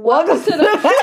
Welcome to the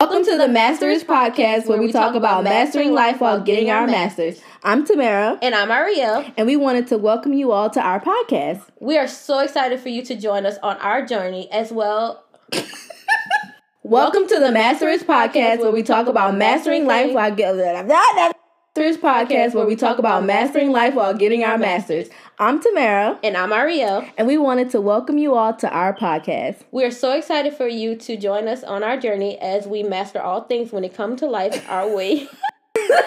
Welcome to the Master-ish Podcast, where we talk about mastering life while getting our masters. I'm Tamera, And I'm Iriel. and we wanted to welcome you all to our podcast. We are so excited for you to join us on our journey as well. Welcome to the Master-ish Podcast, where we talk about mastering life while getting Master-ish Podcast, where we talk about mastering life while getting our masters. I'm Tamera, And I'm Iriel. and we wanted to welcome you all to our podcast. We are so excited for you to join us on our journey as we master all things when it comes to life our way.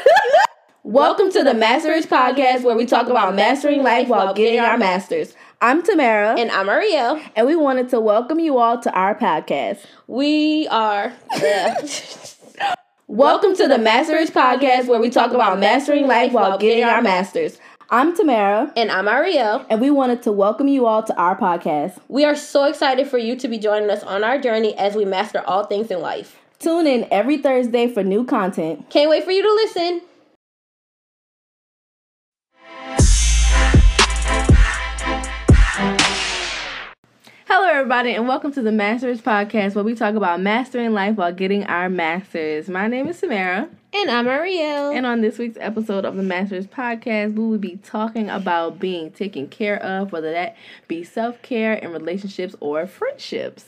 Welcome to the Master-ish Podcast, where we talk about mastering life while getting our masters. I'm Tamera, And I'm Iriel. and we wanted to welcome you all to our podcast. We are. Welcome to the Master-ish Podcast, where we talk about mastering life while getting our masters. I'm Tamera, and I'm Iriel. and we wanted to welcome you all to our podcast. We are so excited for you to be joining us on our journey as we master all things in life. Tune in every Thursday for new content. Can't wait for you to listen. Hello, everybody, and welcome to the Master-ish Podcast, where we talk about mastering life while getting our masters. My name is Tamera, And I'm Iriel. and on this week's episode of the Master-ish Podcast, we will be talking about being taken care of, whether that be self care in relationships or friendships.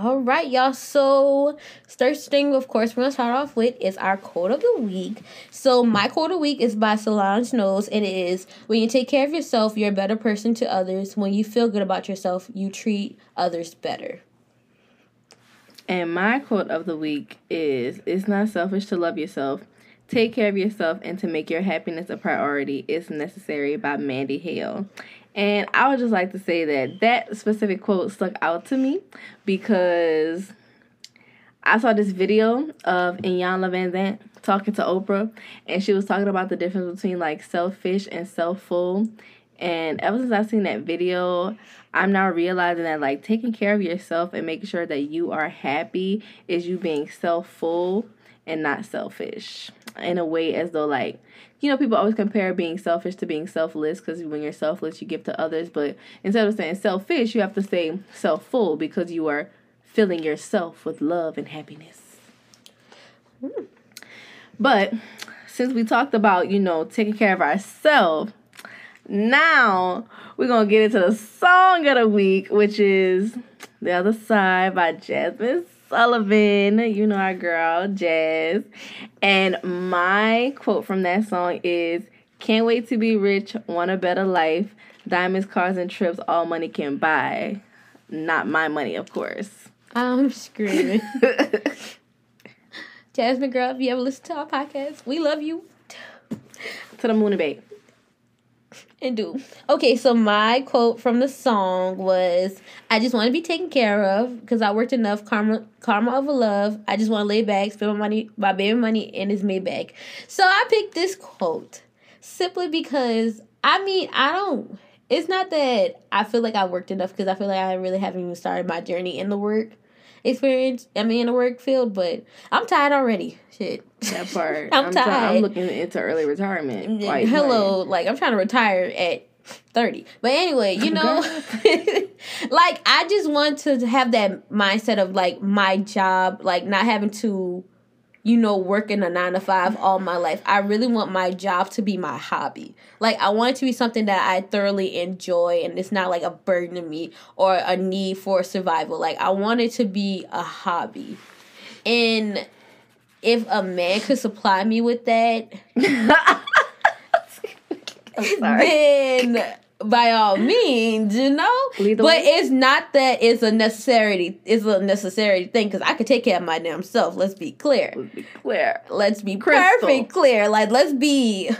All right, y'all. So, first thing, of course, we're gonna start off with is our quote of the week. So, my quote of the week is by Solange Knowles, it is: "When you take care of yourself, you're a better person to others. When you feel good about yourself, you treat others better." And my quote of the week is It's not selfish to love yourself. Take care of yourself and to make your happiness a priority is necessary by Mandy Hale. And I would just like to say that that specific quote stuck out to me because I saw this video of Iyanla Vanzant talking to Oprah, and she was talking about the difference between like selfish and self-full. And ever since I've seen that video, I'm now realizing that like taking care of yourself and making sure that you are happy is you being self-full and not selfish. In a way, as though like you know, people always compare being selfish to being selfless because when you're selfless, you give to others. But instead of saying selfish, you have to say self full because you are filling yourself with love and happiness. But since we talked about, you know, taking care of ourselves, now we're going to get into the song of the week, which is The Other Side by Jazmine Sullivan. You know our girl, Jazz. And my quote from that song is Can't wait to be rich, want a better life. Diamonds, cars, and trips, all money can buy. Not my money, of course. I'm screaming. Jazmine, girl, if you ever listen to our podcast, we love you. to the moon and babe. And do. Okay, so my quote from the song was I just want to be taken care of because I worked enough karma karma over love. I just want to lay back, spend my money my baby money in his Maybach. So I picked this quote simply because I mean I don't it's not that I feel like I worked enough because I feel like I really haven't even started my journey in the work experience. I mean in the work field, but I'm tired already. Shit. That part. I'm try- tired. I'm looking into early retirement. Like, hello like i'm trying to retire at 30 but anyway you know like i just want to have that mindset of like my job like not having to you know working a nine to five all my life. I really want my job to be my hobby. Like i want it to be something that i thoroughly enjoy and it's not like a burden to me or a need for survival. Like i want it to be a hobby. And if a man could supply me with that then by all means, you know. But way. it's not that it's a necessary. It's a necessary thing because I could take care of my damn self. Let's be clear. Let's be clear. Let's be Crystal. perfect clear. Like let's be.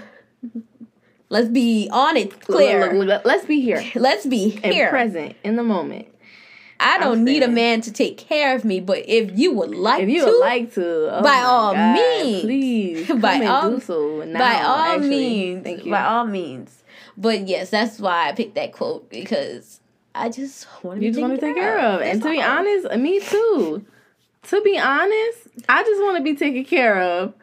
Let's be on it clear. Let's be here Let's be and here. present in the moment. I don't need a man to take care of me, but if you would like If you to, would like to, oh by all God, means. please come By and all- do so now, by all actually. means, Thank you. by all means. But yes, that's why I picked that quote because I just want to be you just want to take care of. And to be honest, me too. To be honest, I just want to be taken care of.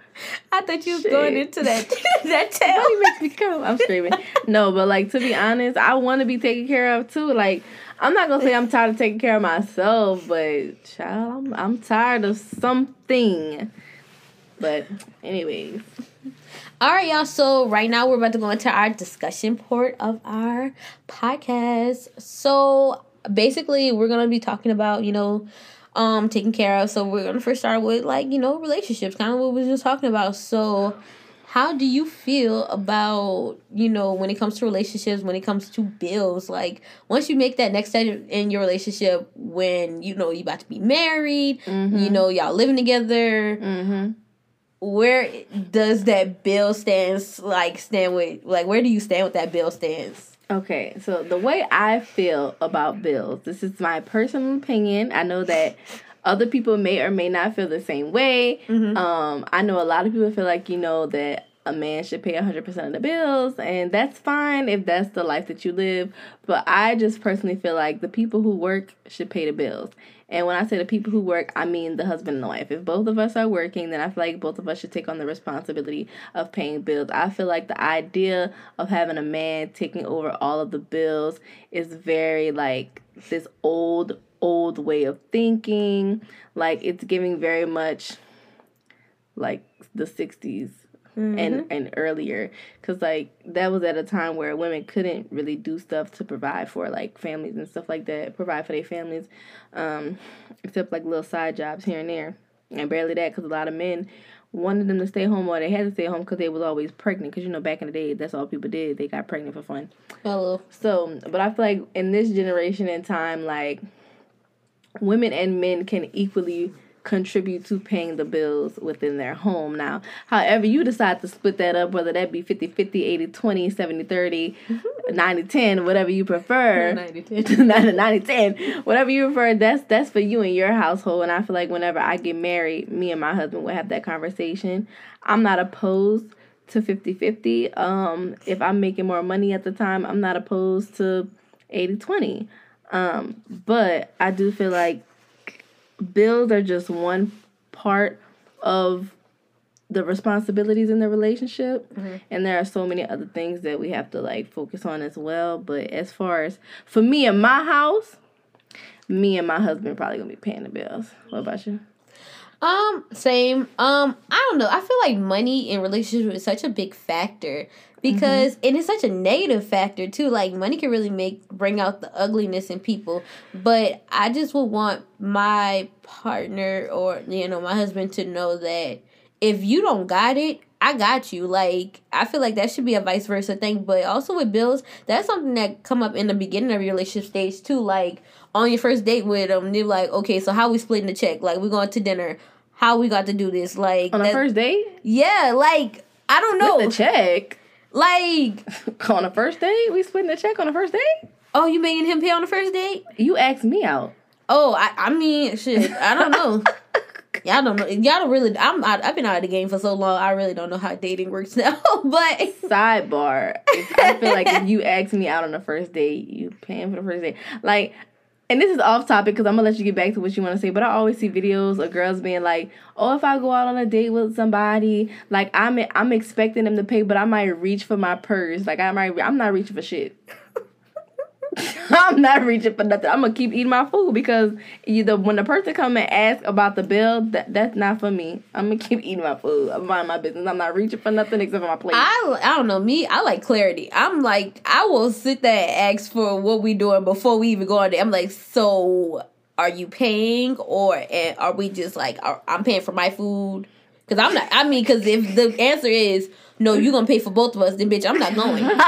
I thought you was going into that that tail. Money makes me come. I'm screaming. no, but like to be honest, I want to be taken care of too. Like I'm not gonna say I'm tired of taking care of myself, but child, I'm I'm tired of something. But anyways. All right, y'all. So right now we're about to go into our discussion part of our podcast. So basically, we're gonna be talking about you know um taking care of. So we're gonna first start with like you know relationships, kind of what we were just talking about. So how do you feel about you know when it comes to relationships, when it comes to bills? Like once you make that next step in your relationship, when you know you're about to be married, mm-hmm. you know y'all living together. Mm-hmm. Where does that bill stance like stand with like where do you stand with that bill stance? Okay, so the way I feel about bills, this is my personal opinion. I know that other people may or may not feel the same way. Mm-hmm. Um, I know a lot of people feel like, you know, that a man should pay 100% of the bills, and that's fine if that's the life that you live. But I just personally feel like the people who work should pay the bills. And when I say the people who work, I mean the husband and the wife. If both of us are working, then I feel like both of us should take on the responsibility of paying bills. I feel like the idea of having a man taking over all of the bills is very like this old, old way of thinking. Like it's giving very much like the 60s mm-hmm. and and earlier. Because like that was at a time where women couldn't really do stuff to provide for like families and stuff like that provide for their families um except like little side jobs here and there. And barely that because a lot of men wanted them to stay home or they had to stay home because they was always pregnant. Because you know back in the day that's all people did. They got pregnant for fun. Hello. so but i feel like in this generation and time like women and men can equally contribute to paying the bills within their home. Now, however you decide to split that up, whether that be 50 50, 80 20, 70 30, 90 10, whatever you prefer. 90 10. 90 10, whatever you prefer, that's that's for you and your household. And I feel like whenever I get married, me and my husband will have that conversation. I'm not opposed to 50 50. Um, if I'm making more money at the time, I'm not opposed to 80 20. Um, but I do feel like bills are just one part of the responsibilities in the relationship. Mm-hmm. and there are so many other things that we have to like focus on as well. But as far as for me in my house me and my husband probably gonna be paying the bills. What about you um same um i don't know i feel like money in relationship is such a big factor because mm-hmm. and it's such a negative factor too like money can really make bring out the ugliness in people but i just would want my partner or you know my husband to know that if you don't got it I got you. Like I feel like that should be a vice versa thing. But also with bills, that's something that come up in the beginning of your relationship stage too. Like on your first date with them, they're like, okay, so how we splitting the check? Like we going to dinner? How we got to do this? Like on the first date? Yeah, like I don't know. With the check. Like on a first date, we splitting the check on a first date. Oh, you making him pay on the first date? You asked me out. Oh, I, I mean, shit, I don't know. y'all don't know. Y'all don't really. I'm. I, have been out of the game for so long. I really don't know how dating works now. but sidebar, I feel like if you ask me out on the first date, you paying for the first date. Like and this is off topic because I'm gonna let you get back to what you want to say. But I always see videos of girls being like, "Oh, if I go out on a date with somebody, like I'm I'm expecting them to pay, but I might reach for my purse. Like I might I'm not reaching for shit." I'm not reaching for nothing. I'm gonna keep eating my food because either when the person come and ask about the bill, that that's not for me. I'm gonna keep eating my food. I'm mind my business. I'm not reaching for nothing except for my plate. I I don't know me. I like clarity. I'm like I will sit there and ask for what we doing before we even go on there. I'm like, so are you paying or are we just like are, I'm paying for my food? Because I'm not. I mean, because if the answer is no, you're gonna pay for both of us, then bitch, I'm not going.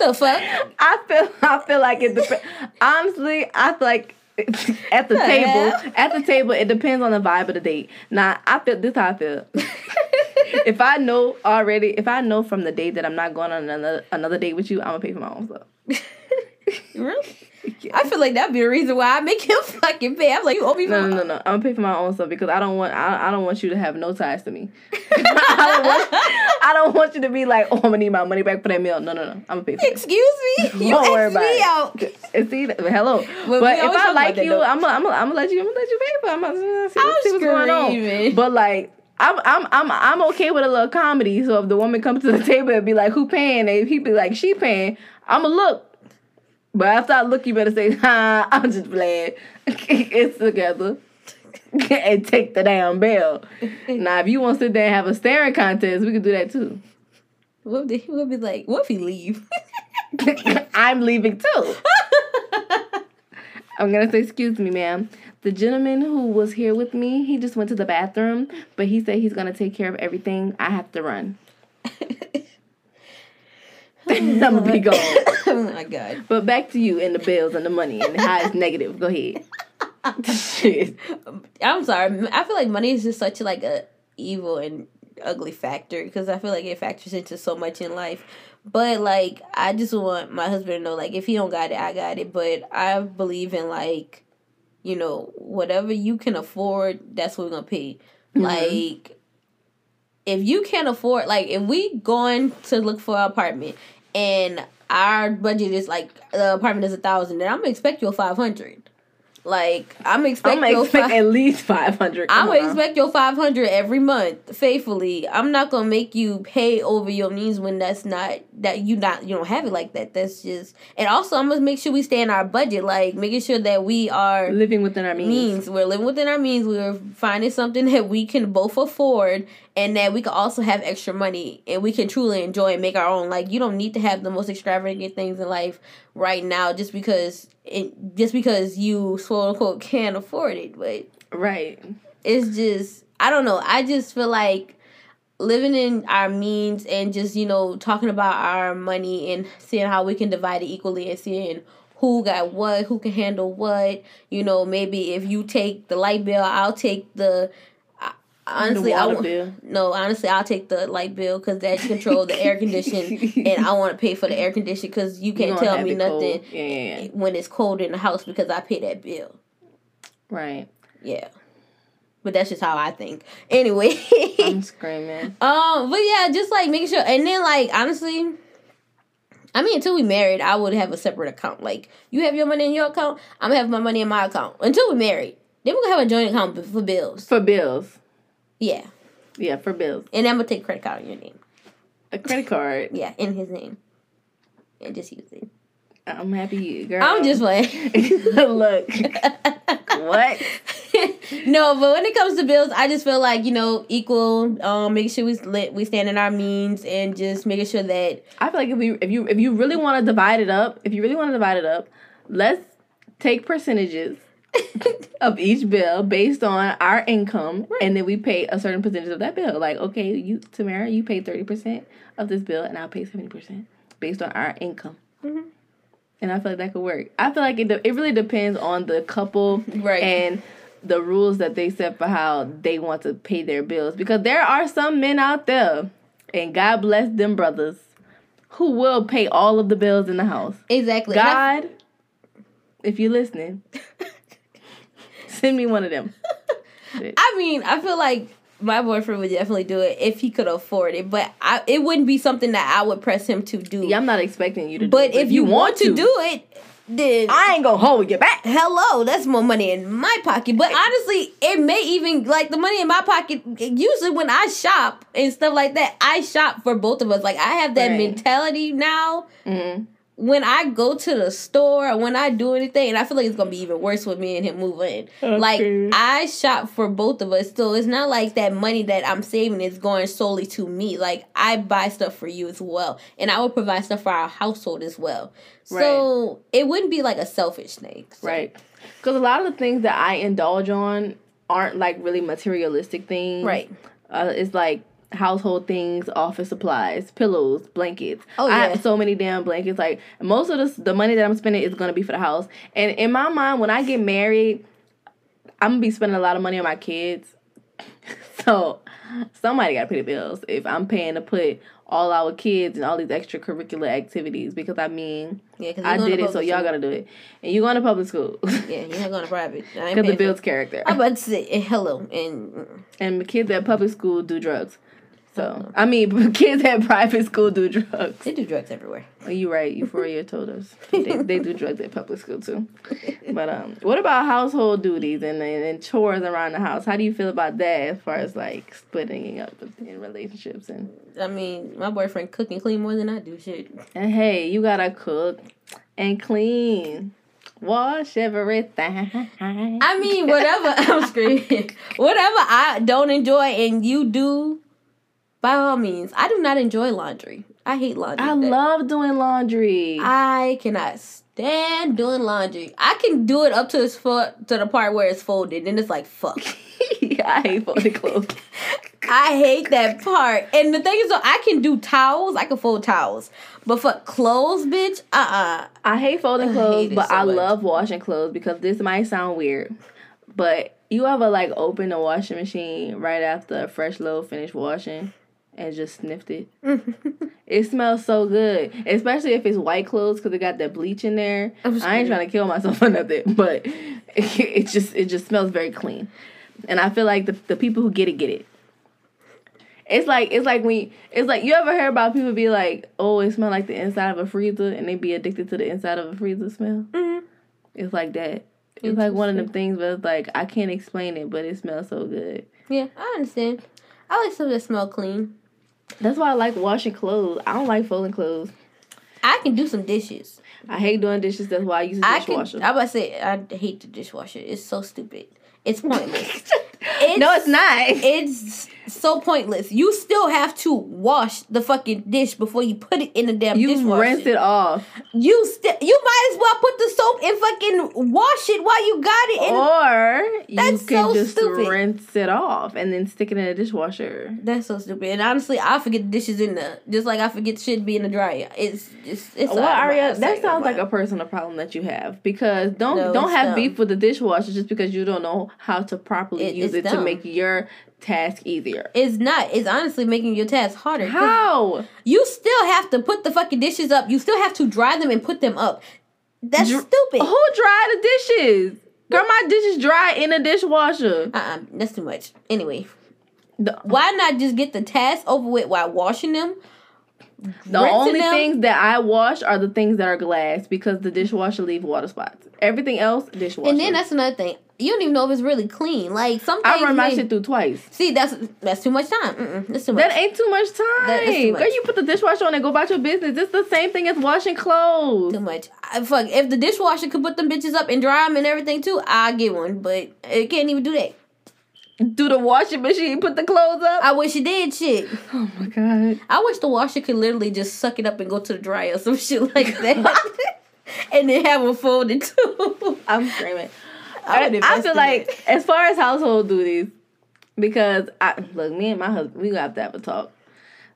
the fuck? I feel I feel like it depends. Honestly, I feel like at the table, at the table, it depends on the vibe of the date. Now, I feel this how I feel. if I know already, if I know from the date that I'm not going on another another date with you, I'm gonna pay for my own stuff. really? Yeah. I feel like that'd be the reason why I make him fucking pay. I'm like, you owe me. No, no, no, no. I'm gonna pay for my own stuff because I don't want. I, I don't want you to have no ties to me. I, don't want, I don't want you to be like, oh, I'm gonna need my money back for that meal. No, no, no. I'm gonna pay for it. Excuse me, you Don't worry about me it. out. And See, hello. Well, but if I like you. I'm gonna I'm gonna I'm gonna let you I'm gonna let you pay for. it. I'm gonna see, I'm see what's going on. But like. I'm I'm I'm I'm okay with a little comedy. So if the woman comes to the table and be like, "Who paying?" and he be like, "She paying," I'ma look. But after I look, you better say, "Ha, I'm just playing." it's together. and take the damn bell. now, if you want to sit there and have a staring contest, we could do that too. What if they- what if be like? What if he leave? I'm leaving too. I'm gonna say, excuse me, ma'am. The gentleman who was here with me, he just went to the bathroom, but he said he's gonna take care of everything. I have to run. I'm gonna be gone. oh my god. But back to you and the bills and the money and how it's negative. Go ahead. Shit. I'm sorry. I feel like money is just such like a evil and ugly factor because I feel like it factors into so much in life. But like, I just want my husband to know, like, if he don't got it, I got it. But I believe in like, you know, whatever you can afford, that's what we're gonna pay. Mm-hmm. Like, if you can't afford, like, if we going to look for an apartment and our budget is like the apartment is a thousand, then I'm gonna expect your five hundred. Like, I'm I'm expecting expect five. at least five hundred. I'm gonna expect your five hundred every month, faithfully. I'm not gonna make you pay over your means when that's not that you not you don't have it like that. That's just and also I'm gonna make sure we stay in our budget, like making sure that we are living within our means. means. We're living within our means. We're finding something that we can both afford and that we can also have extra money and we can truly enjoy and make our own. Like you don't need to have the most extravagant things in life right now just because it just because you quote unquote can't afford it. But Right. it's just I don't know. I just feel like living in our means and just you know talking about our money and seeing how we can divide it equally and seeing who got what, who can handle what. You know, maybe if you take the light bill, I'll take the. Honestly, I want bill. no. Honestly, I'll take the light bill because that control the air condition, and I want to pay for the air condition because you can't gonna tell me nothing Yeah, yeah, yeah. when it's cold in the house because I pay that bill. Right. Yeah. But that's just how I think. Anyway. I'm screaming. um, but yeah, just like making sure and then like honestly, I mean until we married, I would have a separate account. Like you have your money in your account, I'm gonna have my money in my account. Until we married. Then we're gonna have a joint account for bills. For bills. Yeah. Yeah, for bills. And I'm gonna take credit card in your name. A credit card. Yeah, in his name. And just use it. I'm happy you girl. I'm just playing. look. what? no, but when it comes to bills, I just feel like you know equal. Um, make sure we lit, we stand in our means, and just making sure that I feel like if you if you if you really want to divide it up, if you really want to divide it up, let's take percentages of each bill based on our income, and then we pay a certain percentage of that bill. Like, okay, you Tamera, you pay thirty percent of this bill, and I'll pay seventy percent based on our income. Mhm. And I feel like that could work. I feel like it de- it really depends on the couple Right. and the rules that they set for how they want to pay their bills. Because there are some men out there, and God bless them brothers, who will pay all of the bills in the house. exactly. God, if you're listening, send me one of them. I mean, I feel like my boyfriend would definitely do it if he could afford it, but I, it wouldn't be something that I would press him to do. Yeah, I'm not expecting you to. do but if you want to do it, then I ain't gonna hold you back. hello, that's more money in my pocket. But honestly, it may even like the money in my pocket. Usually, when I shop and stuff like that, I shop for both of us. Like I have that Right. mentality now. hmm When I go to the store or when I do anything, and I feel like it's gonna be even worse with me and him moving. Like I shop for both of us, so it's not like that money that I'm saving is going solely to me. Like I buy stuff for you as well, and I will provide stuff for our household as well. So it wouldn't be like a selfish thing. So- Right. Because a lot of the things that I indulge on aren't like really materialistic things. Right. Uh, it's like household things, office supplies, pillows, blankets. Oh, yeah. I have so many damn blankets. Like most of this, the money that I'm spending is gonna be for the house. And in my mind, when I get married, I'm gonna be spending a lot of money on my kids. so somebody gotta pay the bills. If I'm paying to put all our kids and all these extracurricular activities, because I mean, Yeah, I did it, so y'all gotta do it. And you're going to public school Yeah, you're not going to private. Because it builds character. I'm about to say eh, hello and And the kids at public school do drugs. So I mean, kids at private school do drugs. They do drugs everywhere. Oh, you right. Euphoria told us they, they do drugs at public school too. But um, what about household duties and, and and chores around the house? How do you feel about that as far as like splitting up in relationships and? I mean, my boyfriend cook and clean more than I do. Shit. And hey, you gotta cook and clean. Wash everything. I mean, whatever. I'm screaming. Whatever I don't enjoy and you do, by all means. I do not enjoy laundry. I hate laundry. I love doing laundry. I cannot stand doing laundry. I can do it up to its foot to the part where it's folded, and it's like fuck. I hate folding clothes. I hate that part. And the thing is, though, I can do towels. I can fold towels, but for clothes, bitch, uh, uh I hate folding I clothes, hate but so I much. love washing clothes because this might sound weird, but you ever like open the washing machine right after a fresh load finished washing and just sniffed it? It smells so good, especially if it's white clothes because it got that bleach in there. I'm ain't trying to kill myself or nothing, but it, it just it just smells very clean, and I feel like the the people who get it get it. It's like it's like when it's like you ever hear about people be like, oh, it smell like the inside of a freezer, and they be addicted to the inside of a freezer smell. Mhm. It's like that. It's like one of them things, but it's like I can't explain it, but it smells so good. yeah, I understand. I like stuff that smell clean. That's why I like washing clothes. I don't like folding clothes. I can do some dishes. I hate doing dishes. That's why I use a I can. dishwasher. I about to say I hate the dishwasher. It's so stupid. It's pointless. It's, no, it's not. It's so pointless. You still have to wash the fucking dish before you put it in the damn dishwasher. You dishwasher. rinse it off, You still. You might as well put the soap and fucking wash it while you got it. And or you That's can so just stupid. rinse it off and then stick it in a dishwasher. that's so stupid. And honestly, I forget the dishes in the just like I forget shit be in the dryer. It's just it's. Well, Aria, that sounds like a personal problem that you have because don't No, don't have dumb. beef with the dishwasher just because you don't know how to properly It- use it's it to make your task easier. It's not. It's honestly making your task harder. How? You still have to put the fucking dishes up. You still have to dry them and put them up. That's Dr- stupid. Who dry the dishes? Girl, my dishes dry in a dishwasher. Uh uh that's too much. Anyway, The, why not just get the task over with while washing them? the only them? things that I wash are the things that are glass because the dishwasher leave water spots. Everything else, dishwasher. And then that's another thing. You don't even know if it's really clean. Like sometimes I run my they- shit through twice. See, that's that's too much time. Mm-mm, that's too much. That ain't too much time. That is too Girl, you put the dishwasher on and go about your business. It's the same thing as washing clothes. too much. I, fuck, if the dishwasher could put them bitches up and dry them and everything too, I'll get one. But it can't even do that. Do the washing machine put the clothes up? I wish it did shit. oh my god. I wish the washer could literally just suck it up and go to the dryer some shit like that. and then have them folded too. I'm screaming. I I, would I feel like it. as far as household duties, because I look, me and my husband, we got to have a talk.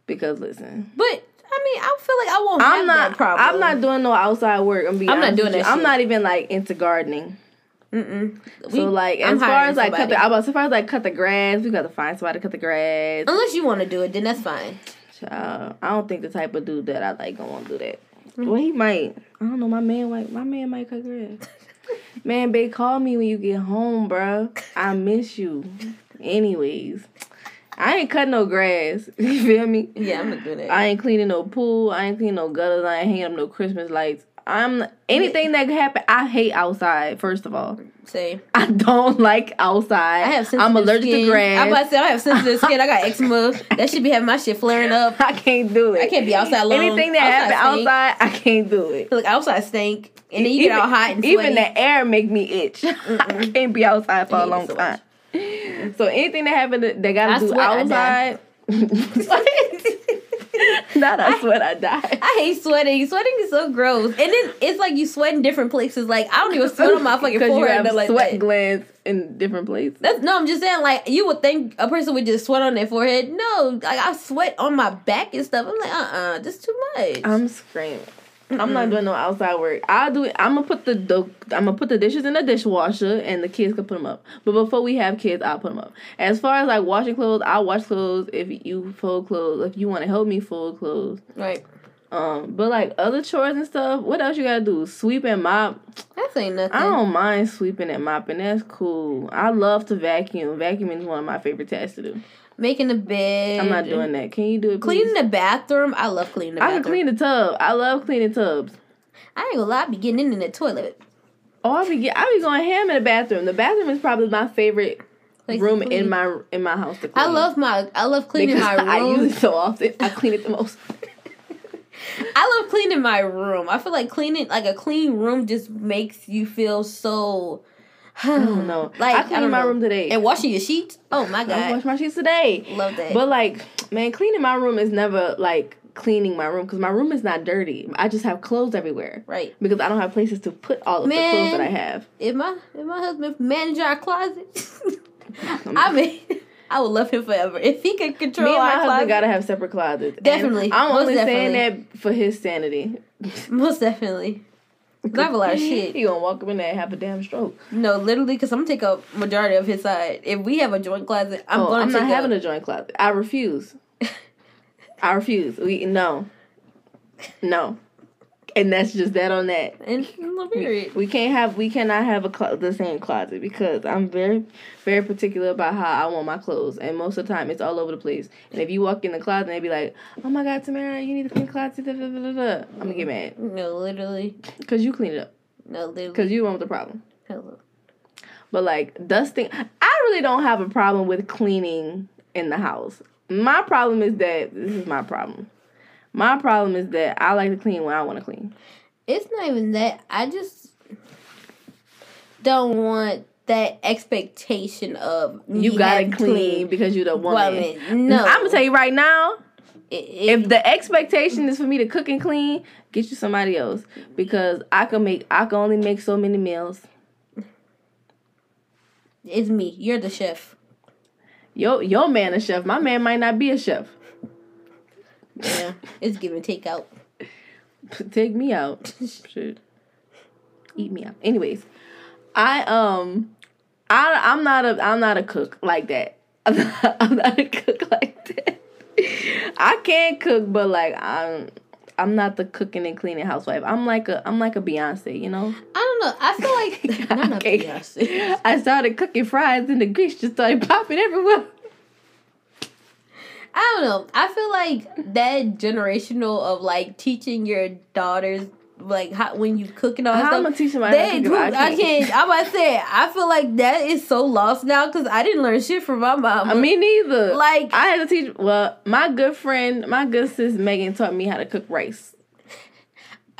Because listen, But I mean, I feel like I won't I'm have not. that problem. I'm not doing no outside work. I'm, be I'm not doing that I'm not even like into gardening. Mm-mm. So We- like, I'm as far as like cut somebody. the, I was as far as like cut the grass, we got to find somebody to cut the grass. Unless you want to do it, then that's fine. Child, I don't think the type of dude that I like gonna want to do that. Mm-hmm. Well, he might. I don't know. My man, might. my man might cut grass. man, babe, call me when you get home, bro. I miss you. Anyways, I ain't cutting no grass. You feel me? Yeah, I'm not doing that. I ain't cleaning no pool. I ain't cleaning no gutters. I ain't hanging up no Christmas lights. I'm anything that could happen. I hate outside. First of all, Say I don't like outside. I have sensitive I'm allergic skin. to grass. I'm about to say I have sensitive skin. I got eczema. That should be having my shit flaring up. I can't do it. I can't be outside alone. Anything that Outside happen stink. outside, I can't do it. Look, outside stink, and then you get all hot and sweaty. even the air make me itch. I can't be outside for a long so time. So anything that happened that got to do outside. Not I sweat I die. I hate sweating. Sweating is so gross, and then it's like you sweat in different places. Like I don't even sweat on my fucking Because you forehead. have like sweat that. glands in different places. That's no, I'm just saying, like, you would think a person would just sweat on their forehead. No, like, I sweat on my back and stuff. I'm like, uh uh, this too much. I'm screaming. I'm not doing no outside work. I'll do it. I'm gonna put the, the I'm gonna put the dishes in the dishwasher, and the kids can put them up. But before we have kids, I'll put them up. As far as like washing clothes, I'll wash clothes if you fold clothes. If you want to help me fold clothes, right. Um, but like other chores and stuff, what else you gotta do? Sweep and mop. That ain't nothing. I don't mind sweeping and mopping. That's cool. I love to vacuum. Vacuuming is one of my favorite tasks to do. Making the bed. I'm not doing that. Can you do it? Please? Cleaning the bathroom. I love cleaning the bathroom. I can clean the tub. I love cleaning tubs. I ain't gonna lie, I be getting in, in the toilet. Oh, I be get, I be going ham in the bathroom. The bathroom is probably my favorite to room in my in my house to clean. I love my I love cleaning because my I use room. it so often. I clean it the most. I love cleaning my room. I feel like cleaning like a clean room just makes you feel so I don't hmm. know. Like I I cleaned don't my know. room today. And washing your sheets. Oh my god, I washed my sheets today. Love that. But like, man, cleaning my room is never like cleaning my room because my room is not dirty. I just have clothes everywhere right. because I don't have places to put all of the clothes that I have. If my if my husband manage our closet, I mean, I would love him forever. If he could control Me and my husband closet, gotta have separate closets. And Definitely. I'm Most only saying that for his sanity. most definitely. I have a lot of shit. He gonna walk up in there and have a damn stroke. No, literally, because I'm gonna take up majority of his side. If we have a joint closet, I'm oh, gonna I'm not having up. a joint closet. I refuse. I refuse. We no, no, and that's just that on that. And period. We can't have we cannot have a clo- the same closet because I'm very very particular about how I want my clothes and most of the time it's all over the place. And if you walk in the closet and they be like, "Oh my God, Tamera, you need to clean closet," da, da, da, da, da," I'm gonna get mad No, literally. because you clean it up No, literally. because you want the problem. Hello. But like dusting, I really don't have a problem with cleaning in the house. My problem is that this is my problem. My problem is that I like to clean when I want to clean. It's not even that. I just don't want that expectation of You gotta to clean because you're the woman. Woman, no. I'm gonna tell you right now. If, if the expectation is for me to cook and clean, get you somebody else because I can make I can only make so many meals. it's me, you're the chef. Yo, your man a chef. My man might not be a chef. Yeah, it's giving takeout. Take out. take me out. Shit. Eat me out. Anyways, I um I I'm not a I'm not a cook like that. I'm not, I'm not a cook like that. I can cook, but like I'm I'm not the cooking and cleaning housewife. I'm like a I'm like a Beyonce, you know. I don't know. I feel like I'm not Okay. Beyonce. I started cooking fries and the grease just started popping everywhere. I don't know. I feel like that generational of like teaching your daughters like how when you cook and all that How stuff. I'm gonna teach somebody how to They, cook dude, I can't. I'm about to say. I feel like that is so lost now because I didn't learn shit from my mom. I uh, mean, neither. Like- I had to teach. Well, my good friend, my good sis Megan taught me how to cook rice.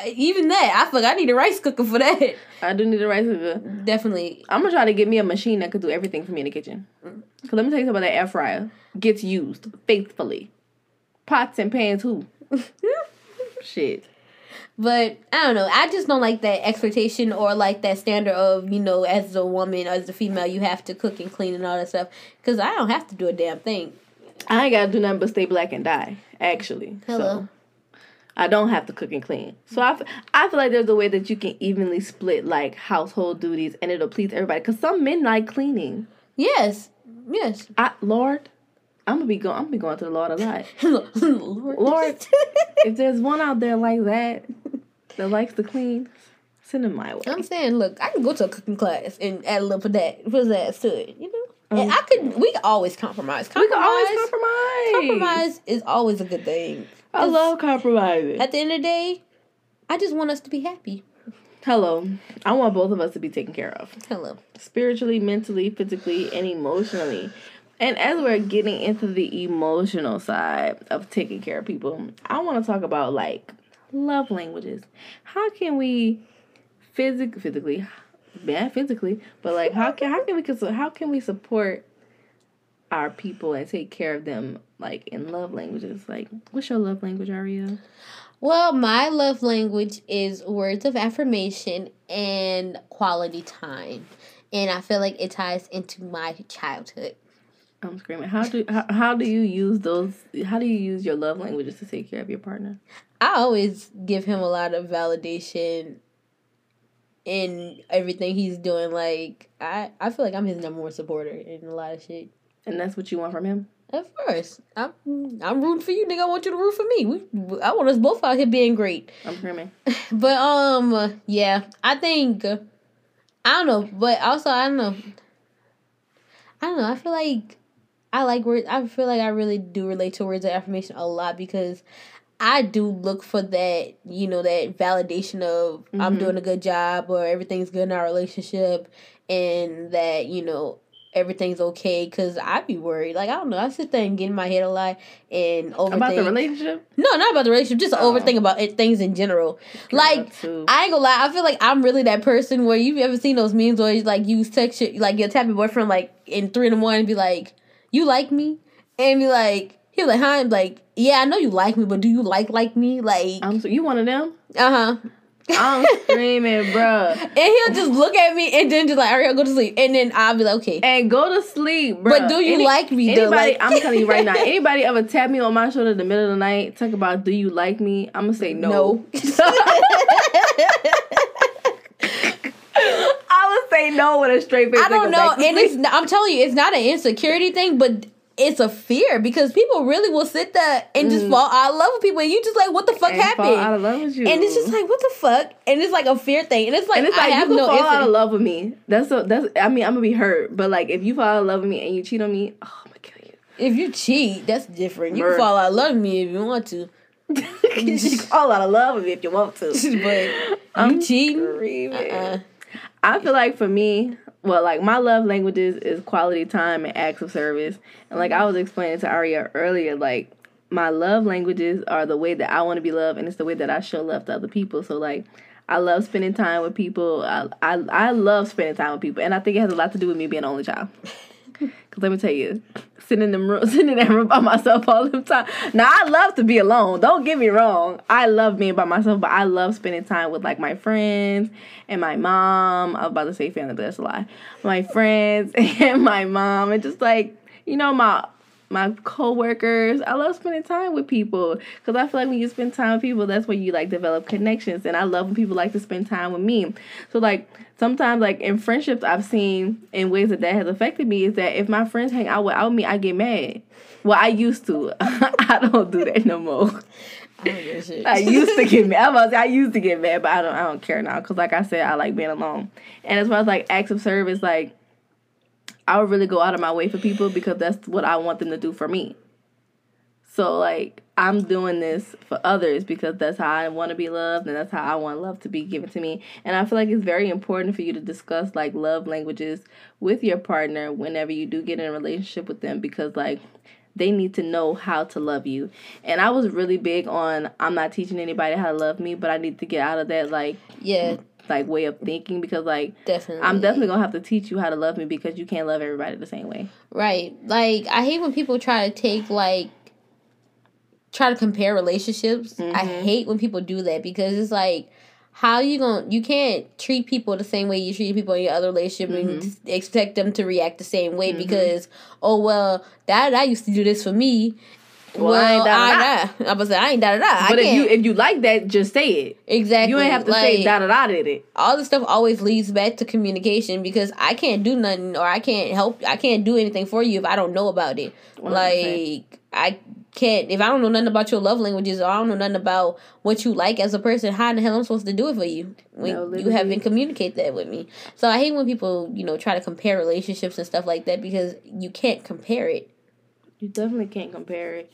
Even that, I feel like I need a rice cooker for that. I do need a rice cooker. Definitely. I'm gonna try to get me a machine that could do everything for me in the kitchen. Mm. Cause let me tell you something about that air fryer. Gets used faithfully. Pots and pans, who? Shit. But I don't know. I just don't like that expectation or like that standard of you know, as a woman, as a female, you have to cook and clean and all that stuff. Because I don't have to do a damn thing. I ain't gotta do nothing but stay black and die. Actually, Hello. So I don't have to cook and clean. So I, f- I feel like there's a way that you can evenly split like household duties and it'll please everybody. Cause some men like cleaning. Yes. Yes. I Lord, I'm gonna be going. I'm gonna be going to the Lord a lot. Lord. Lord, if there's one out there like that that likes to clean, send him my way. I'm saying, look, I can go to a cooking class and add a little for that pizzazz to it, you know. And um, I could, we can always compromise. we can always Compromise- compromise. Compromise is always a good thing. I love compromising. At the end of the day, I just want us to be happy. Hello, I want both of us to be taken care of. Hello. spiritually, mentally, physically, and emotionally. And as we're getting into the emotional side of taking care of people, I want to talk about like love languages. How can we physic physically, yeah, physically, but like how can how can we how can we support our people and take care of them like in love languages? Like, what's your love language, Aria? Well, my love language is words of affirmation and quality time. And I feel like it ties into my childhood. I'm screaming. How do how, how do you use those? How do you use your love languages to take care of your partner? I always give him a lot of validation in everything he's doing. Like I, I feel like I'm his number one supporter in a lot of shit. And that's what you want from him. Of course, I'm I'm rooting for you, nigga. I want you to root for me. We, I want us both out here being great. I'm screaming. But um, yeah, I think I don't know, but also I don't know. I don't know. I feel like I like words. I feel like I really do relate to words of affirmation a lot because I do look for that, you know, that validation of mm-hmm. I'm doing a good job or everything's good in our relationship, and that you know everything's okay because I'd be worried. Like I don't know, I sit there and get in my head a lot and overthink about the relationship. No, not about the relationship. Just oh. overthink about it, things in general. like I ain't gonna lie, I feel like I'm really that person where you've ever seen those memes where you like you text your, like your tap your boyfriend like in three in the morning and be like, "You like me?" and be like. He was like, "Huh?" I'm like, "Yeah, I know you like me, but do you like like me? Like, um, so you one of them? Uh huh. I'm screaming, bro. And he'll just look at me and then just like, all right, I'll go to sleep. And then I'll be like, okay. And go to sleep, bro. But do you Any, like me, anybody, though? Like, I'm telling you right now, anybody ever tap me on my shoulder in the middle of the night, talk about, do you like me? I'm going to say no. No. I would say no with a straight face. I don't know, and it's. I'm telling you, it's not an insecurity thing, but it's a fear because people really will sit there and just mm. fall out of love with people, and you just like, what the fuck and happened? Fall out of love with you, and it's just like, what the fuck? And it's like a fear thing, and it's like, and it's like I have you no fall out of love with me. That's so. That's. I mean, I'm gonna be hurt, but like, if you fall out of love with me and you cheat on me, oh, I'm gonna kill you. If you cheat, that's different. You can fall out of love with me if you want to. you can fall out of love with me if you want to, but I'm cheating. Uh-uh. I feel like for me, well, like my love languages is quality time and acts of service. And like I was explaining to Aria earlier, like my love languages are the way that I want to be loved, and it's the way that I show love to other people. So like, I love spending time with people. I I, I love spending time with people, and I think it has a lot to do with me being an only child. Cause let me tell you, sitting in the room, sitting in that room by myself all the time. Now I love to be alone. Don't get me wrong. I love being by myself, but I love spending time with like my friends and my mom. I was about to say family, but that's a lie. My friends and my mom, and just like you know my my coworkers. I love spending time with people because I feel like when you spend time with people, that's where you like develop connections. And I love when people like to spend time with me. So like sometimes like in friendships I've seen in ways that that has affected me is that if my friends hang out without me, I get mad. Well, I used to. I don't do that no more. I, I used to get mad. I, I used to get mad, but I don't. I don't care now because, like I said, I like being alone. And as far as like acts of service, like I would really go out of my way for people because that's what I want them to do for me. So like I'm doing this for others because that's how I want to be loved and that's how I want love to be given to me. And I feel like it's very important for you to discuss like love languages with your partner whenever you do get in a relationship with them because like they need to know how to love you. And I was really big on I'm not teaching anybody how to love me, but I need to get out of that like yeah like way of thinking because like definitely I'm definitely gonna have to teach you how to love me because you can't love everybody the same way. Right. Like I hate when people try to take like try to compare relationships. Mm-hmm. I hate when people do that because it's like how you to you can't treat people the same way you treat people in your other relationship mm-hmm. and expect them to react the same way mm-hmm. because oh well that I used to do this for me well, well, I ain't da da da. I was say I ain't da da da. But if you if you like that, just say it. Exactly. You ain't have to like, say da da da did it. All this stuff always leads back to communication because I can't do nothing or I can't help. I can't do anything for you if I don't know about it. 100%. Like I can't if I don't know nothing about your love languages or I don't know nothing about what you like as a person. How in the hell I'm I supposed to do it for you when no, you haven't communicated that with me? So I hate when people you know try to compare relationships and stuff like that because you can't compare it. You definitely can't compare it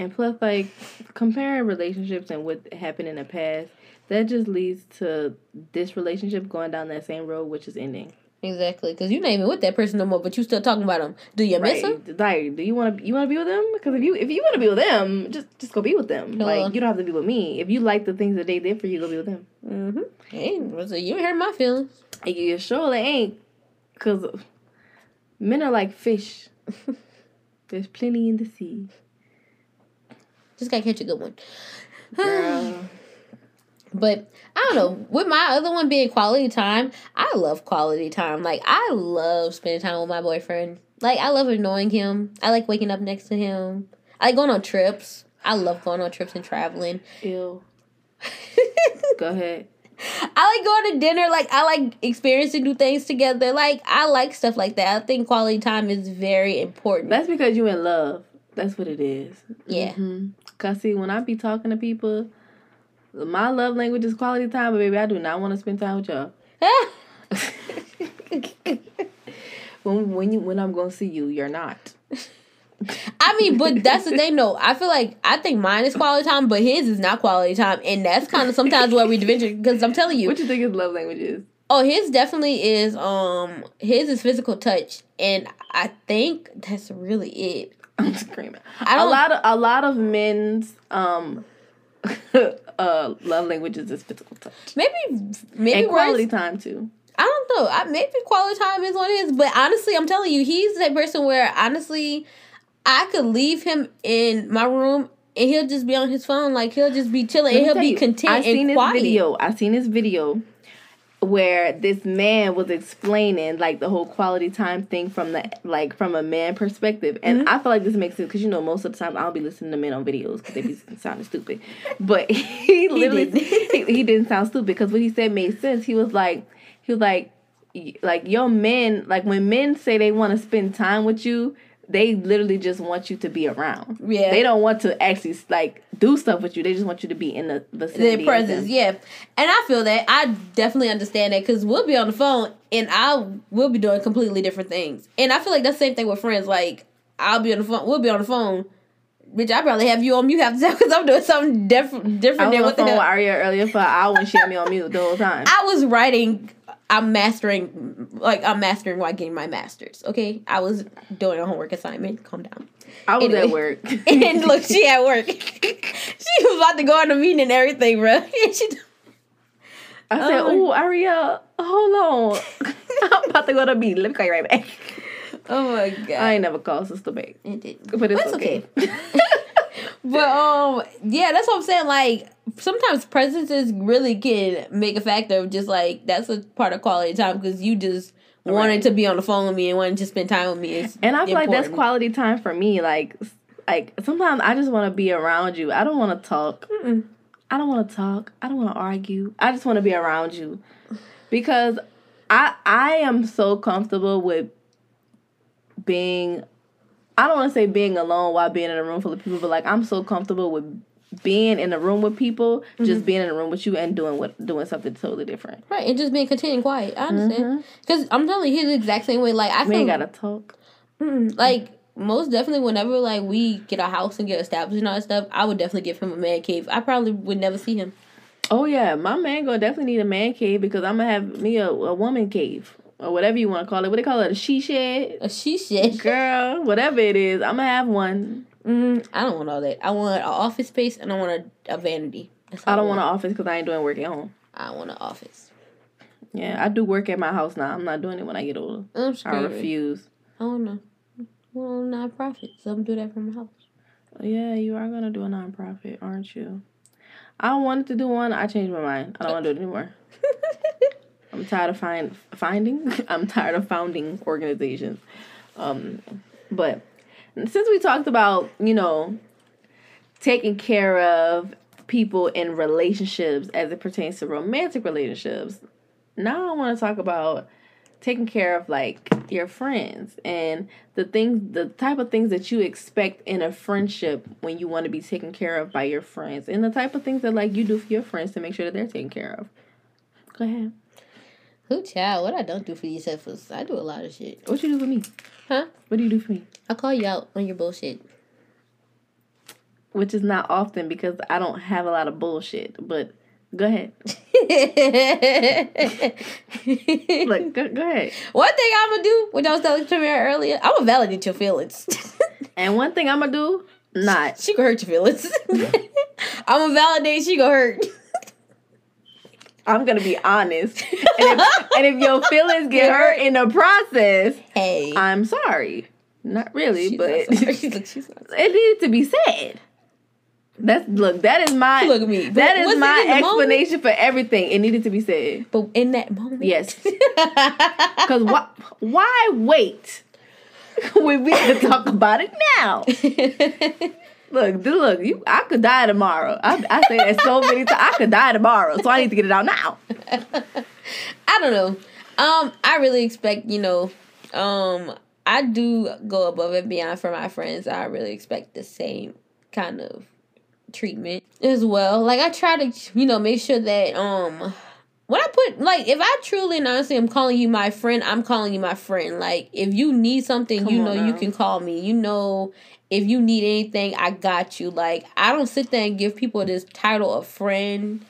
and plus, like comparing relationships and what happened in the past, that just leads to this relationship going down that same road, which is ending. Exactly, because you're not even with that person no more, but you still talking about them. Do you right. miss them? Like, do you want to you want to be with them? Because if you if you want to be with them, just just go be with them. Like, you don't have to be with me. If you like the things that they did for you, go be with them. Mm-hmm. Hey, so you hurt my feelings. You surely ain't, because men are like fish. There's plenty in the sea. Just gotta catch a good one. but I don't know. With my other one being quality time, I love quality time. Like I love spending time with my boyfriend. Like I love annoying him. I like waking up next to him. I like going on trips. I love going on trips and traveling. Ew. Go ahead. I like going to dinner. Like I like experiencing new things together. Like I like stuff like that. I think quality time is very important. That's because you in love. That's what it is. Yeah. Mm-hmm. Cause see, when I be talking to people, my love language is quality time. But baby, I do not want to spend time with y'all. when when you when I'm gonna see you, you're not. I mean, but that's the thing, though. I feel like I think mine is quality time, but his is not quality time, and that's kind of sometimes where we division. Because I'm telling you, What do you think his love language is? oh, his definitely is. Um, his is physical touch, and I think that's really it. I'm screaming. I a don't- lot of a lot of men's um uh love languages is physical touch Maybe, maybe and quality time too. I don't know. I maybe quality time is on his, but honestly, I'm telling you, he's that person where honestly, I could leave him in my room and he'll just be on his phone, like he'll just be chilling and he'll be you, content I and seen this quiet. video. I seen this video where this man was explaining like the whole quality time thing from the like from a man perspective, and Mm-hmm. I feel like this makes sense because you know most of the time I'll be listening to men on videos because they be sounding stupid, but he literally didn't. he, he didn't sound stupid because what he said made sense. He was like he was like like your men like when men say they want to spend time with you. They literally just want you to be around. Yeah. They don't want to actually like do stuff with you. They just want you to be in the vicinity. Their presence, yeah, and I feel that I definitely understand that because we'll be on the phone and I will be doing completely different things, and I feel like that's the same thing with friends. Like I'll be on the phone, we'll be on the phone, bitch. I probably have you on mute half the time because I'm doing something different, I different was than on the phone with. Aria earlier for an hour and she had me on mute the whole time. I was writing. I'm mastering, like I'm mastering while getting my masters. Okay, I was doing a homework assignment. Calm down. I was anyway. at work. And look, she at work. she was about to go on a meeting and everything, bro. And she, I said, Oh. "Ooh, Aria, hold on. I'm about to go to meeting. Let me call you right back." oh my god, I ain't never called sister back, it did. but it's That's okay. But um, yeah, that's what I'm saying. Like sometimes presences really can make a factor of just like that's a part of quality time because you just wanted to be on the phone with me and wanted to spend time with me. It's and I feel like that's quality time for me. Like, like sometimes I just want to be around you. I don't want to talk. Mm-mm. I don't want to talk. I don't want to argue. I just want to be around you because I I am so comfortable with being I don't want to say being alone while being in a room full of people, but like I'm so comfortable with being in a room with people, Mm-hmm. just being in a room with you and doing what doing something totally different. Right, and just being content and quiet. I understand. Because I'm telling you, he's the exact same way. Like I We ain't gotta talk. Like most definitely whenever like we get a house and get established and all that stuff, I would definitely give him a man cave. I probably would never see him. Oh yeah, my man gonna definitely need a man cave because I'm gonna have me a, a woman cave or whatever you want to call it. What they call it, a she shed, A she shed. girl, whatever it is. I'm gonna have one. Mm, I don't want all that. I want an office space and I want a, a vanity. I don't want an office because I ain't doing work at home. I want an office. Yeah, I do work at my house now. I'm not doing it when I get older. I'm I refuse. I don't know. Well, nonprofit. So I'm do that from my house. Yeah, you are gonna do a nonprofit, aren't you? I wanted to do one. I changed my mind. I don't want to do it anymore. I'm tired of find finding. I'm tired of founding organizations. Um, but since we talked about you know taking care of people in relationships as it pertains to romantic relationships, now I want to talk about taking care of like your friends and the things the type of things that you expect in a friendship when you want to be taken care of by your friends and the type of things that like you do for your friends to make sure that they're taken care of go ahead Who child? What I don't do for these heifers? I do a lot of shit. what you do for me Huh? what do you do for me I call you out on your bullshit. which is not often because i don't have a lot of bullshit but go ahead look go, go ahead One thing I'm gonna do, which I was telling Tamera earlier, I'm gonna validate your feelings. and one thing i'm gonna do not she gonna hurt your feelings. I'm gonna validate. She gonna hurt. I'm gonna be honest and if, and if your feelings get hurt in the process Hey, i'm sorry not really She's but not. She's like, she's not it needed to be said. That's look. That is my Look at me. That is my explanation for everything. It needed to be said. But in that moment, Yes. Because why? Why wait? when we can talk about it now. Look, look, you. I could die tomorrow. I, I say that so many times. I could die tomorrow, so I need to get it out now. I don't know. Um, I really expect you know, um, I do go above and beyond for my friends. I really expect the same kind of treatment as well. Like I try to, you know, make sure that um when I put like if I truly and honestly am calling you my friend, I'm calling you my friend. Like if you need something, Come you know now. you can call me. You know if you need anything, I got you. Like I don't sit there and give people this title of friend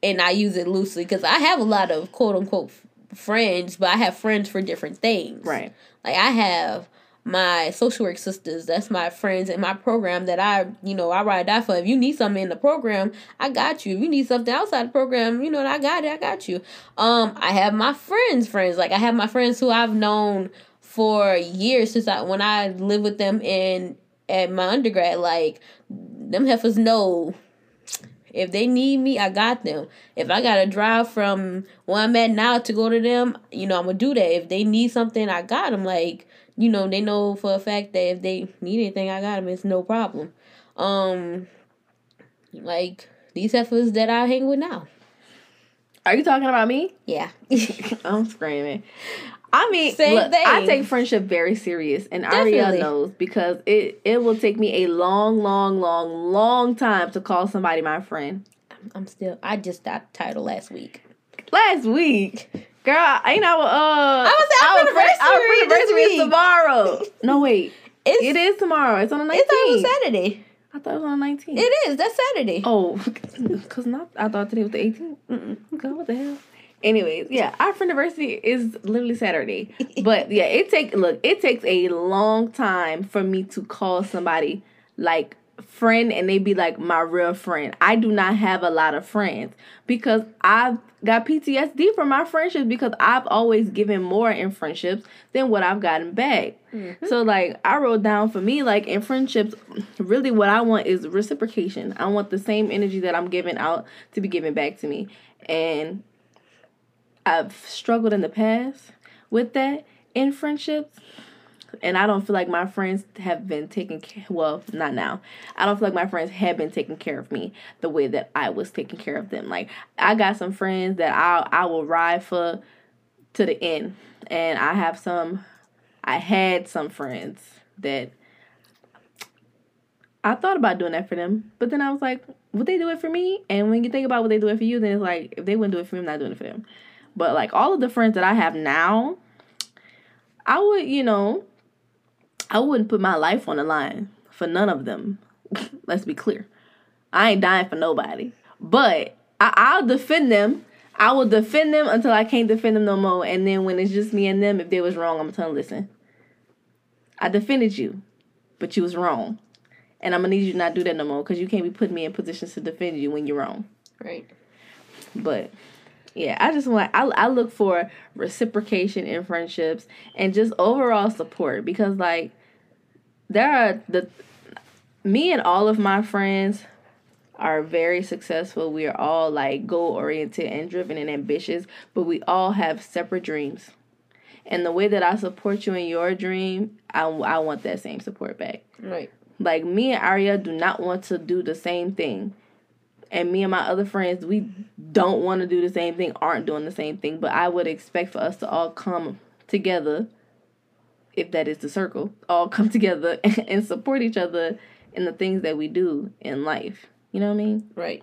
and I use it loosely because I have a lot of quote unquote friends, but I have friends for different things. Right. Like I have my social work sisters, that's my friends in my program that I, you know, I ride out for. If you need something in the program, I got you. If you need something outside the program, you know, I got it, I got you. Um, I have my friends, friends. Like I have my friends who I've known for years since I when I lived with them in at my undergrad. Like them heifers know if they need me, I got them. If I gotta drive from where I'm at now to go to them, you know, I'm gonna do that. If they need something, I got them. Like, you know, they know for a fact that if they need anything, I got them. It's no problem. Um, like these heifers that I hang with now. Are you talking about me? Yeah. I'm screaming. I mean, Same look, I take friendship very serious, and Aria Definitely. knows because it it will take me a long, long, long, long time to call somebody my friend. I'm still. I just got the title last week. Last week, girl, ain't I? Uh, I was at our our fri- our anniversary anniversary is tomorrow. No, wait, It's it is tomorrow. It's on the nineteenth. It's on. Saturday. I thought it was on the nineteenth. It is. That's Saturday. Oh, cause not. I thought today was the 18th. Mm-mm. God, what the hell? Anyways, yeah, our friendiversary is literally Saturday. But yeah, it take look. It takes a long time for me to call somebody like friend, and they be like my real friend. I do not have a lot of friends because I've got PTSD from my friendships because I've always given more in friendships than what I've gotten back. Mm-hmm. So like I wrote down for me like in friendships, really what I want is reciprocation. I want the same energy that I'm giving out to be given back to me. And I've struggled in the past with that in friendships. And I don't feel like my friends have been taking care well, not now. I don't feel like my friends have been taking care of me the way that I was taking care of them. Like I got some friends that I I will ride for to the end. And I have some I had some friends that I thought about doing that for them, but then I was like, would they do it for me? And when you think about what they do it for you, then it's like if they wouldn't do it for me, I'm not doing it for them. But like all of the friends that I have now, I would, you know, I wouldn't put my life on the line for none of them. Let's be clear. I ain't dying for nobody. But I, I'll defend them. I will defend them until I can't defend them no more. And then when it's just me and them, if they was wrong, I'm gonna tell them, listen, I defended you, but you was wrong. And I'm gonna need you to not do that no more because you can't be putting me in positions to defend you when you're wrong. Right. But yeah, I just want I I look for reciprocation in friendships and just overall support because like there are the me and all of my friends are very successful. We are all like goal oriented and driven and ambitious, but we all have separate dreams. And the way that I support you in your dream, I, I want that same support back. Right. Like me and Arya do not want to do the same thing. And me and my other friends, we don't want to do the same thing, aren't doing the same thing. But I would expect for us to all come together, if that is the circle, all come together and support each other in the things that we do in life. You know what I mean? Right.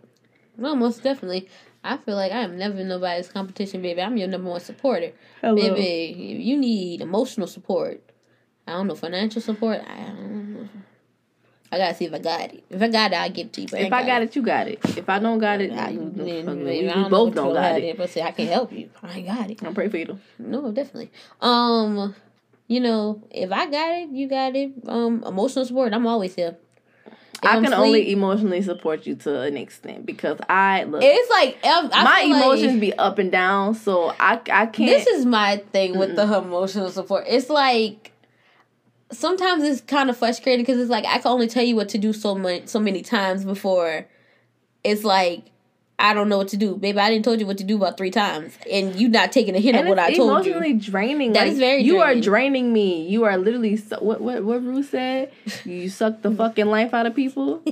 No, most definitely. I feel like I am never nobody's competition, baby. I'm your number one supporter. Hello. Baby, if you need emotional support, I don't know, financial support, I don't know. I gotta see if I got it. If I got it, I'll give it to you. If I got it, you got it. If I don't got it, I, we, then, we- baby, we I don't both don't got have it. But say I can help you. I ain't got it. I'm praying for you. though. No, definitely. Um, you know, if I got it, you got it. Um, emotional support, I'm always here. If I can only emotionally support you to an extent because I look. It's like I my feel like- emotions be up and down, so I I can't. This is my thing with the emotional support. It's like sometimes it's kind of frustrating because it's like I can only tell you what to do so much so many times before it's like I don't know what to do, baby. I didn't told you what to do about three times, and you not taking a hint And of what I told you. emotionally draining. That like, is very You are draining. draining me. You are literally su- what what what Ruth said. You suck the fucking life out of people.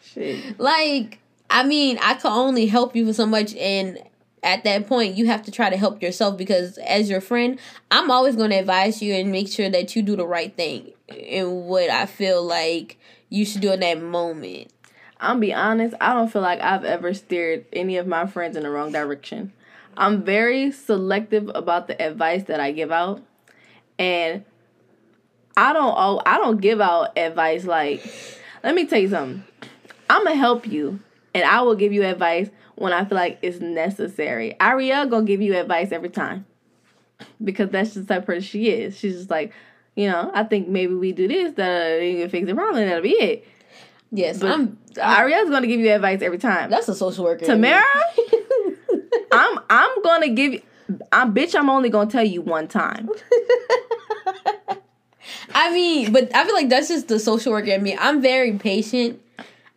Shit. like, I mean, I can only help you for so much, and at that point, you have to try to help yourself because as your friend, I'm always going to advise you and make sure that you do the right thing and what I feel like you should do in that moment. I'm be honest. I don't feel like I've ever steered any of my friends in the wrong direction. I'm very selective about the advice that I give out, and I don't. al- I don't give out advice like. Let me tell you something. I'm gonna help you, and I will give you advice when I feel like it's necessary. Iriel gonna give you advice every time, because that's just the type of person she is. She's just like, you know, I think maybe we do this, that you can fix the problem, and that'll be it. Yes, But I'm. Iriel's gonna give you advice every time. That's a social worker. Tamera, I'm I'm gonna give you. I'm bitch. I'm only gonna tell you one time. I mean, but I feel like that's just the social worker in me. I'm very patient.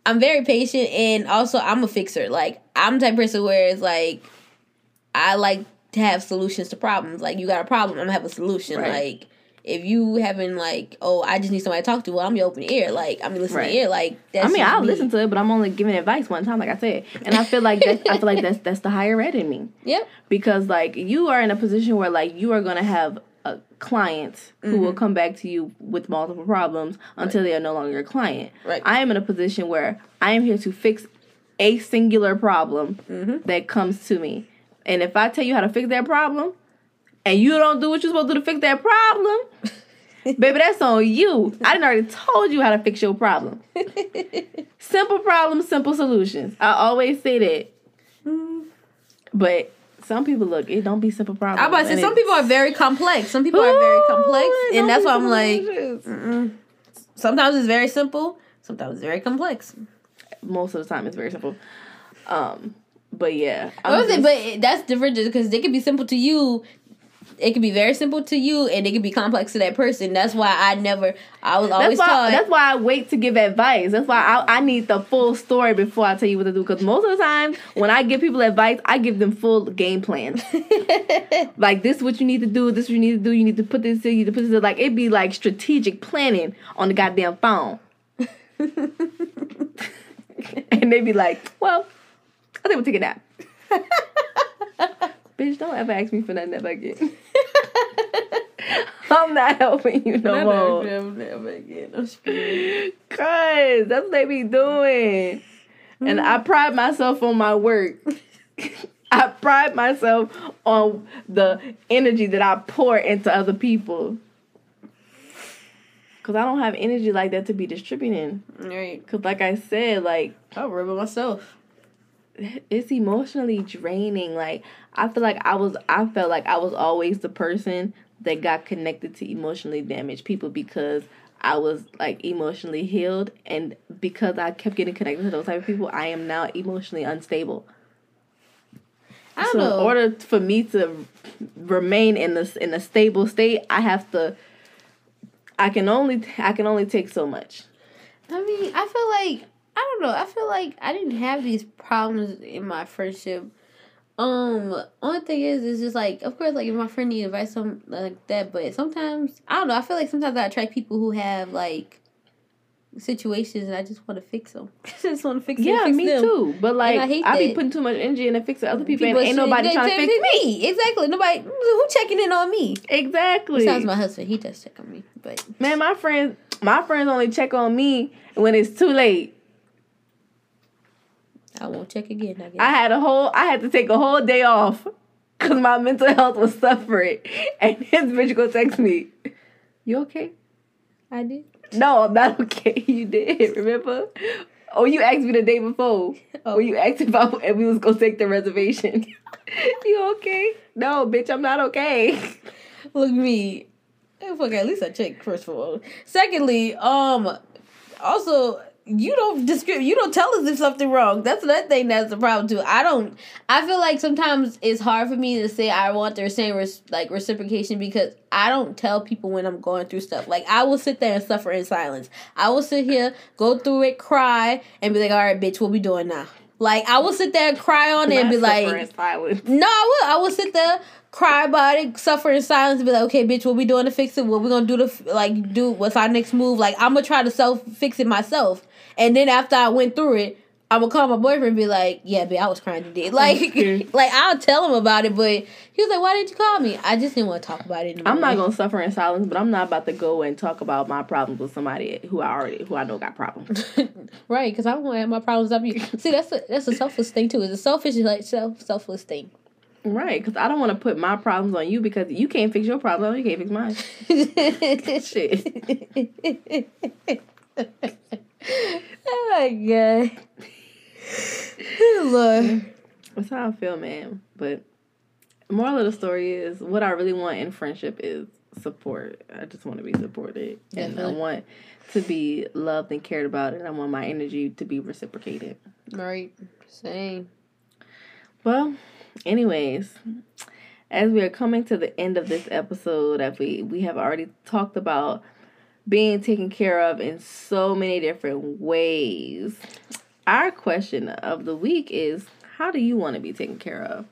I'm very patient, and also I'm a fixer. Like I'm the type of person where it's like I like to have solutions to problems. Like you got a problem, I'm gonna have a solution. Right. Like if you having like, oh, I just need somebody to talk to. Well, I'm your open ear. Like I'm your listening Right. ear. Like that's I mean, I'll me. listen to it, but I'm only giving advice one time, like I said. And I feel like that's, I feel like that's that's the higher ed in me Yep. because like you are in a position where like you are gonna have a client who Mm-hmm. will come back to you with multiple problems until they are no longer a client. Right. I am in a position where I am here to fix a singular problem Mm-hmm. that comes to me. And if I tell you how to fix that problem and you don't do what you're supposed to do to fix that problem, baby, that's on you. I didn't already told you how to fix your problem. simple problems, simple solutions. I always say that. But some people look, it don't be simple problems. I'm about to say some people are very complex. Some people are very complex, and that's why I'm like, solutions. sometimes it's very simple. Sometimes it's very complex. most of the time it's very simple. Um, but yeah, I I'm was just- but that's different because they could be simple to you. It could be very simple to you, and it could be complex to that person. That's why I never. I was always that's why taught. that's why I wait to give advice. That's why I, I need the full story before I tell you what to do. Because most of the time when I give people advice, I give them full game plans. like this, is what you need to do. This, is what you need to do. You need to put this in. You need to put this. In. Like it'd be like strategic planning on the goddamn phone. and they'd be like, "Well, I think we'll take a nap." Bitch, don't ever ask me for nothing ever again. I'm not helping you no more. Never, never again. I'm Cause that's what they be doing. And I mm. pride myself on my work. I pride myself on the energy that I pour into other people. Cause I don't have energy like that to be distributing. Right. Cause like I said, like I'll rub it myself. It's emotionally draining. Like I feel like I was I felt like I was always the person that got connected to emotionally damaged people because I was like emotionally healed and because I kept getting connected to those type of people, I am now emotionally unstable. I don't So know. in order for me to remain in this in a stable state, I have to I can only I can only take so much. I mean, I feel like I don't know. I feel like I didn't have these problems in my friendship. Um, only thing is, is just like, of course, like if my friend need advice, something like that. But sometimes I don't know. I feel like sometimes I attract people who have like situations, and I just want to fix them. I just want to fix. Yeah, fix me them. too. But like I I, hate be that. putting too much energy into fixing other people, People and ain't nobody trying to fix me. me. Exactly. Nobody who checking in on me. Exactly. Besides my husband, he does check on me. But Man, my friends, my friends only check on me when it's too late. I won't check again. I guess. I had a whole, I had to take a whole day off because my mental health was suffering. And his bitch go text me, "You okay?" I did. No, I'm not okay. You did, remember? Oh, you asked me the day before. Oh. When you asked if, I, if we was gonna take the reservation. you okay? No, bitch, I'm not okay. Look me. Fuck, at least I checked first of all. Secondly, um, also you don't describe you don't tell us if something wrong. That's another thing that's the problem too. I don't I feel like sometimes it's hard for me to say I want their same res, like reciprocation because I don't tell people when I'm going through stuff. Like I will sit there and suffer in silence. I will sit here, go through it, cry, and be like, all right, bitch, what we doing now? Like I will sit there and cry on it and be like, no, I will. I will sit there, cry about it, suffer in silence, and be like, okay, bitch, what we doing to fix it? What we gonna do to like do? What's our next move? Like I'm gonna try to self fix it myself. And then after I went through it, I would call my boyfriend and be like, "Yeah, bitch, I was crying today." Like, like I'll tell him about it, but he was like, "Why didn't you call me?" I just didn't want to talk about it. I'm not gonna suffer in silence, but I'm not about to go and talk about my problems with somebody who I already who I know got problems. right? Because I don't want to have my problems up you. See, that's a that's a selfless thing too. It's a selfish like self selfless thing. Right, because I don't want to put my problems on you because you can't fix your problem, you can't fix mine. Shit. Oh my god. Lord. That's how I feel, man. But moral of the story is what I really want in friendship is support. I just want to be supported. Definitely. And I want to be loved and cared about and I want my energy to be reciprocated. Right. Same. Well, anyways, as we are coming to the end of this episode, as we, we have already talked about being taken care of in so many different ways. Our question of the week is how do you want to be taken care of?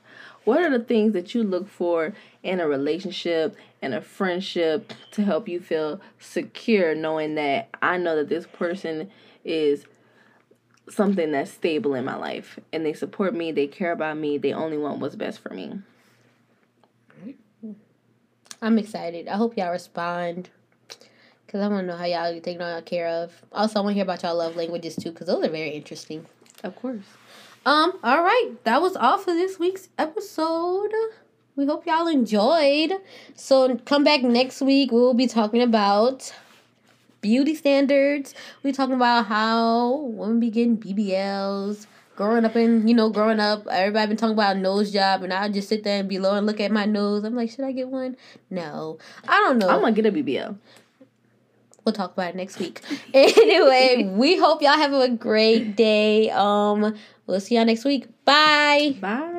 What are the things that you look for in a relationship and a friendship to help you feel secure, knowing that I know that this person is something that's stable in my life and they support me, they care about me, they only want what's best for me? I'm excited. I hope y'all respond. Because I want to know how y'all are taking all care of. Also, I want to hear about y'all love languages too, because those are very interesting. Of course. Um, all right. That was all for this week's episode. We hope y'all enjoyed. So come back next week. We'll be talking about beauty standards. We're talking about how women begin BBLs. Growing up and you know, growing up, everybody been talking about nose job, and I just sit there and be low and look at my nose. I'm like, should I get one? No, I don't know. I'm gonna get a BBL. We'll talk about it next week. anyway, we hope y'all have a great day. Um, we'll see y'all next week. Bye. Bye.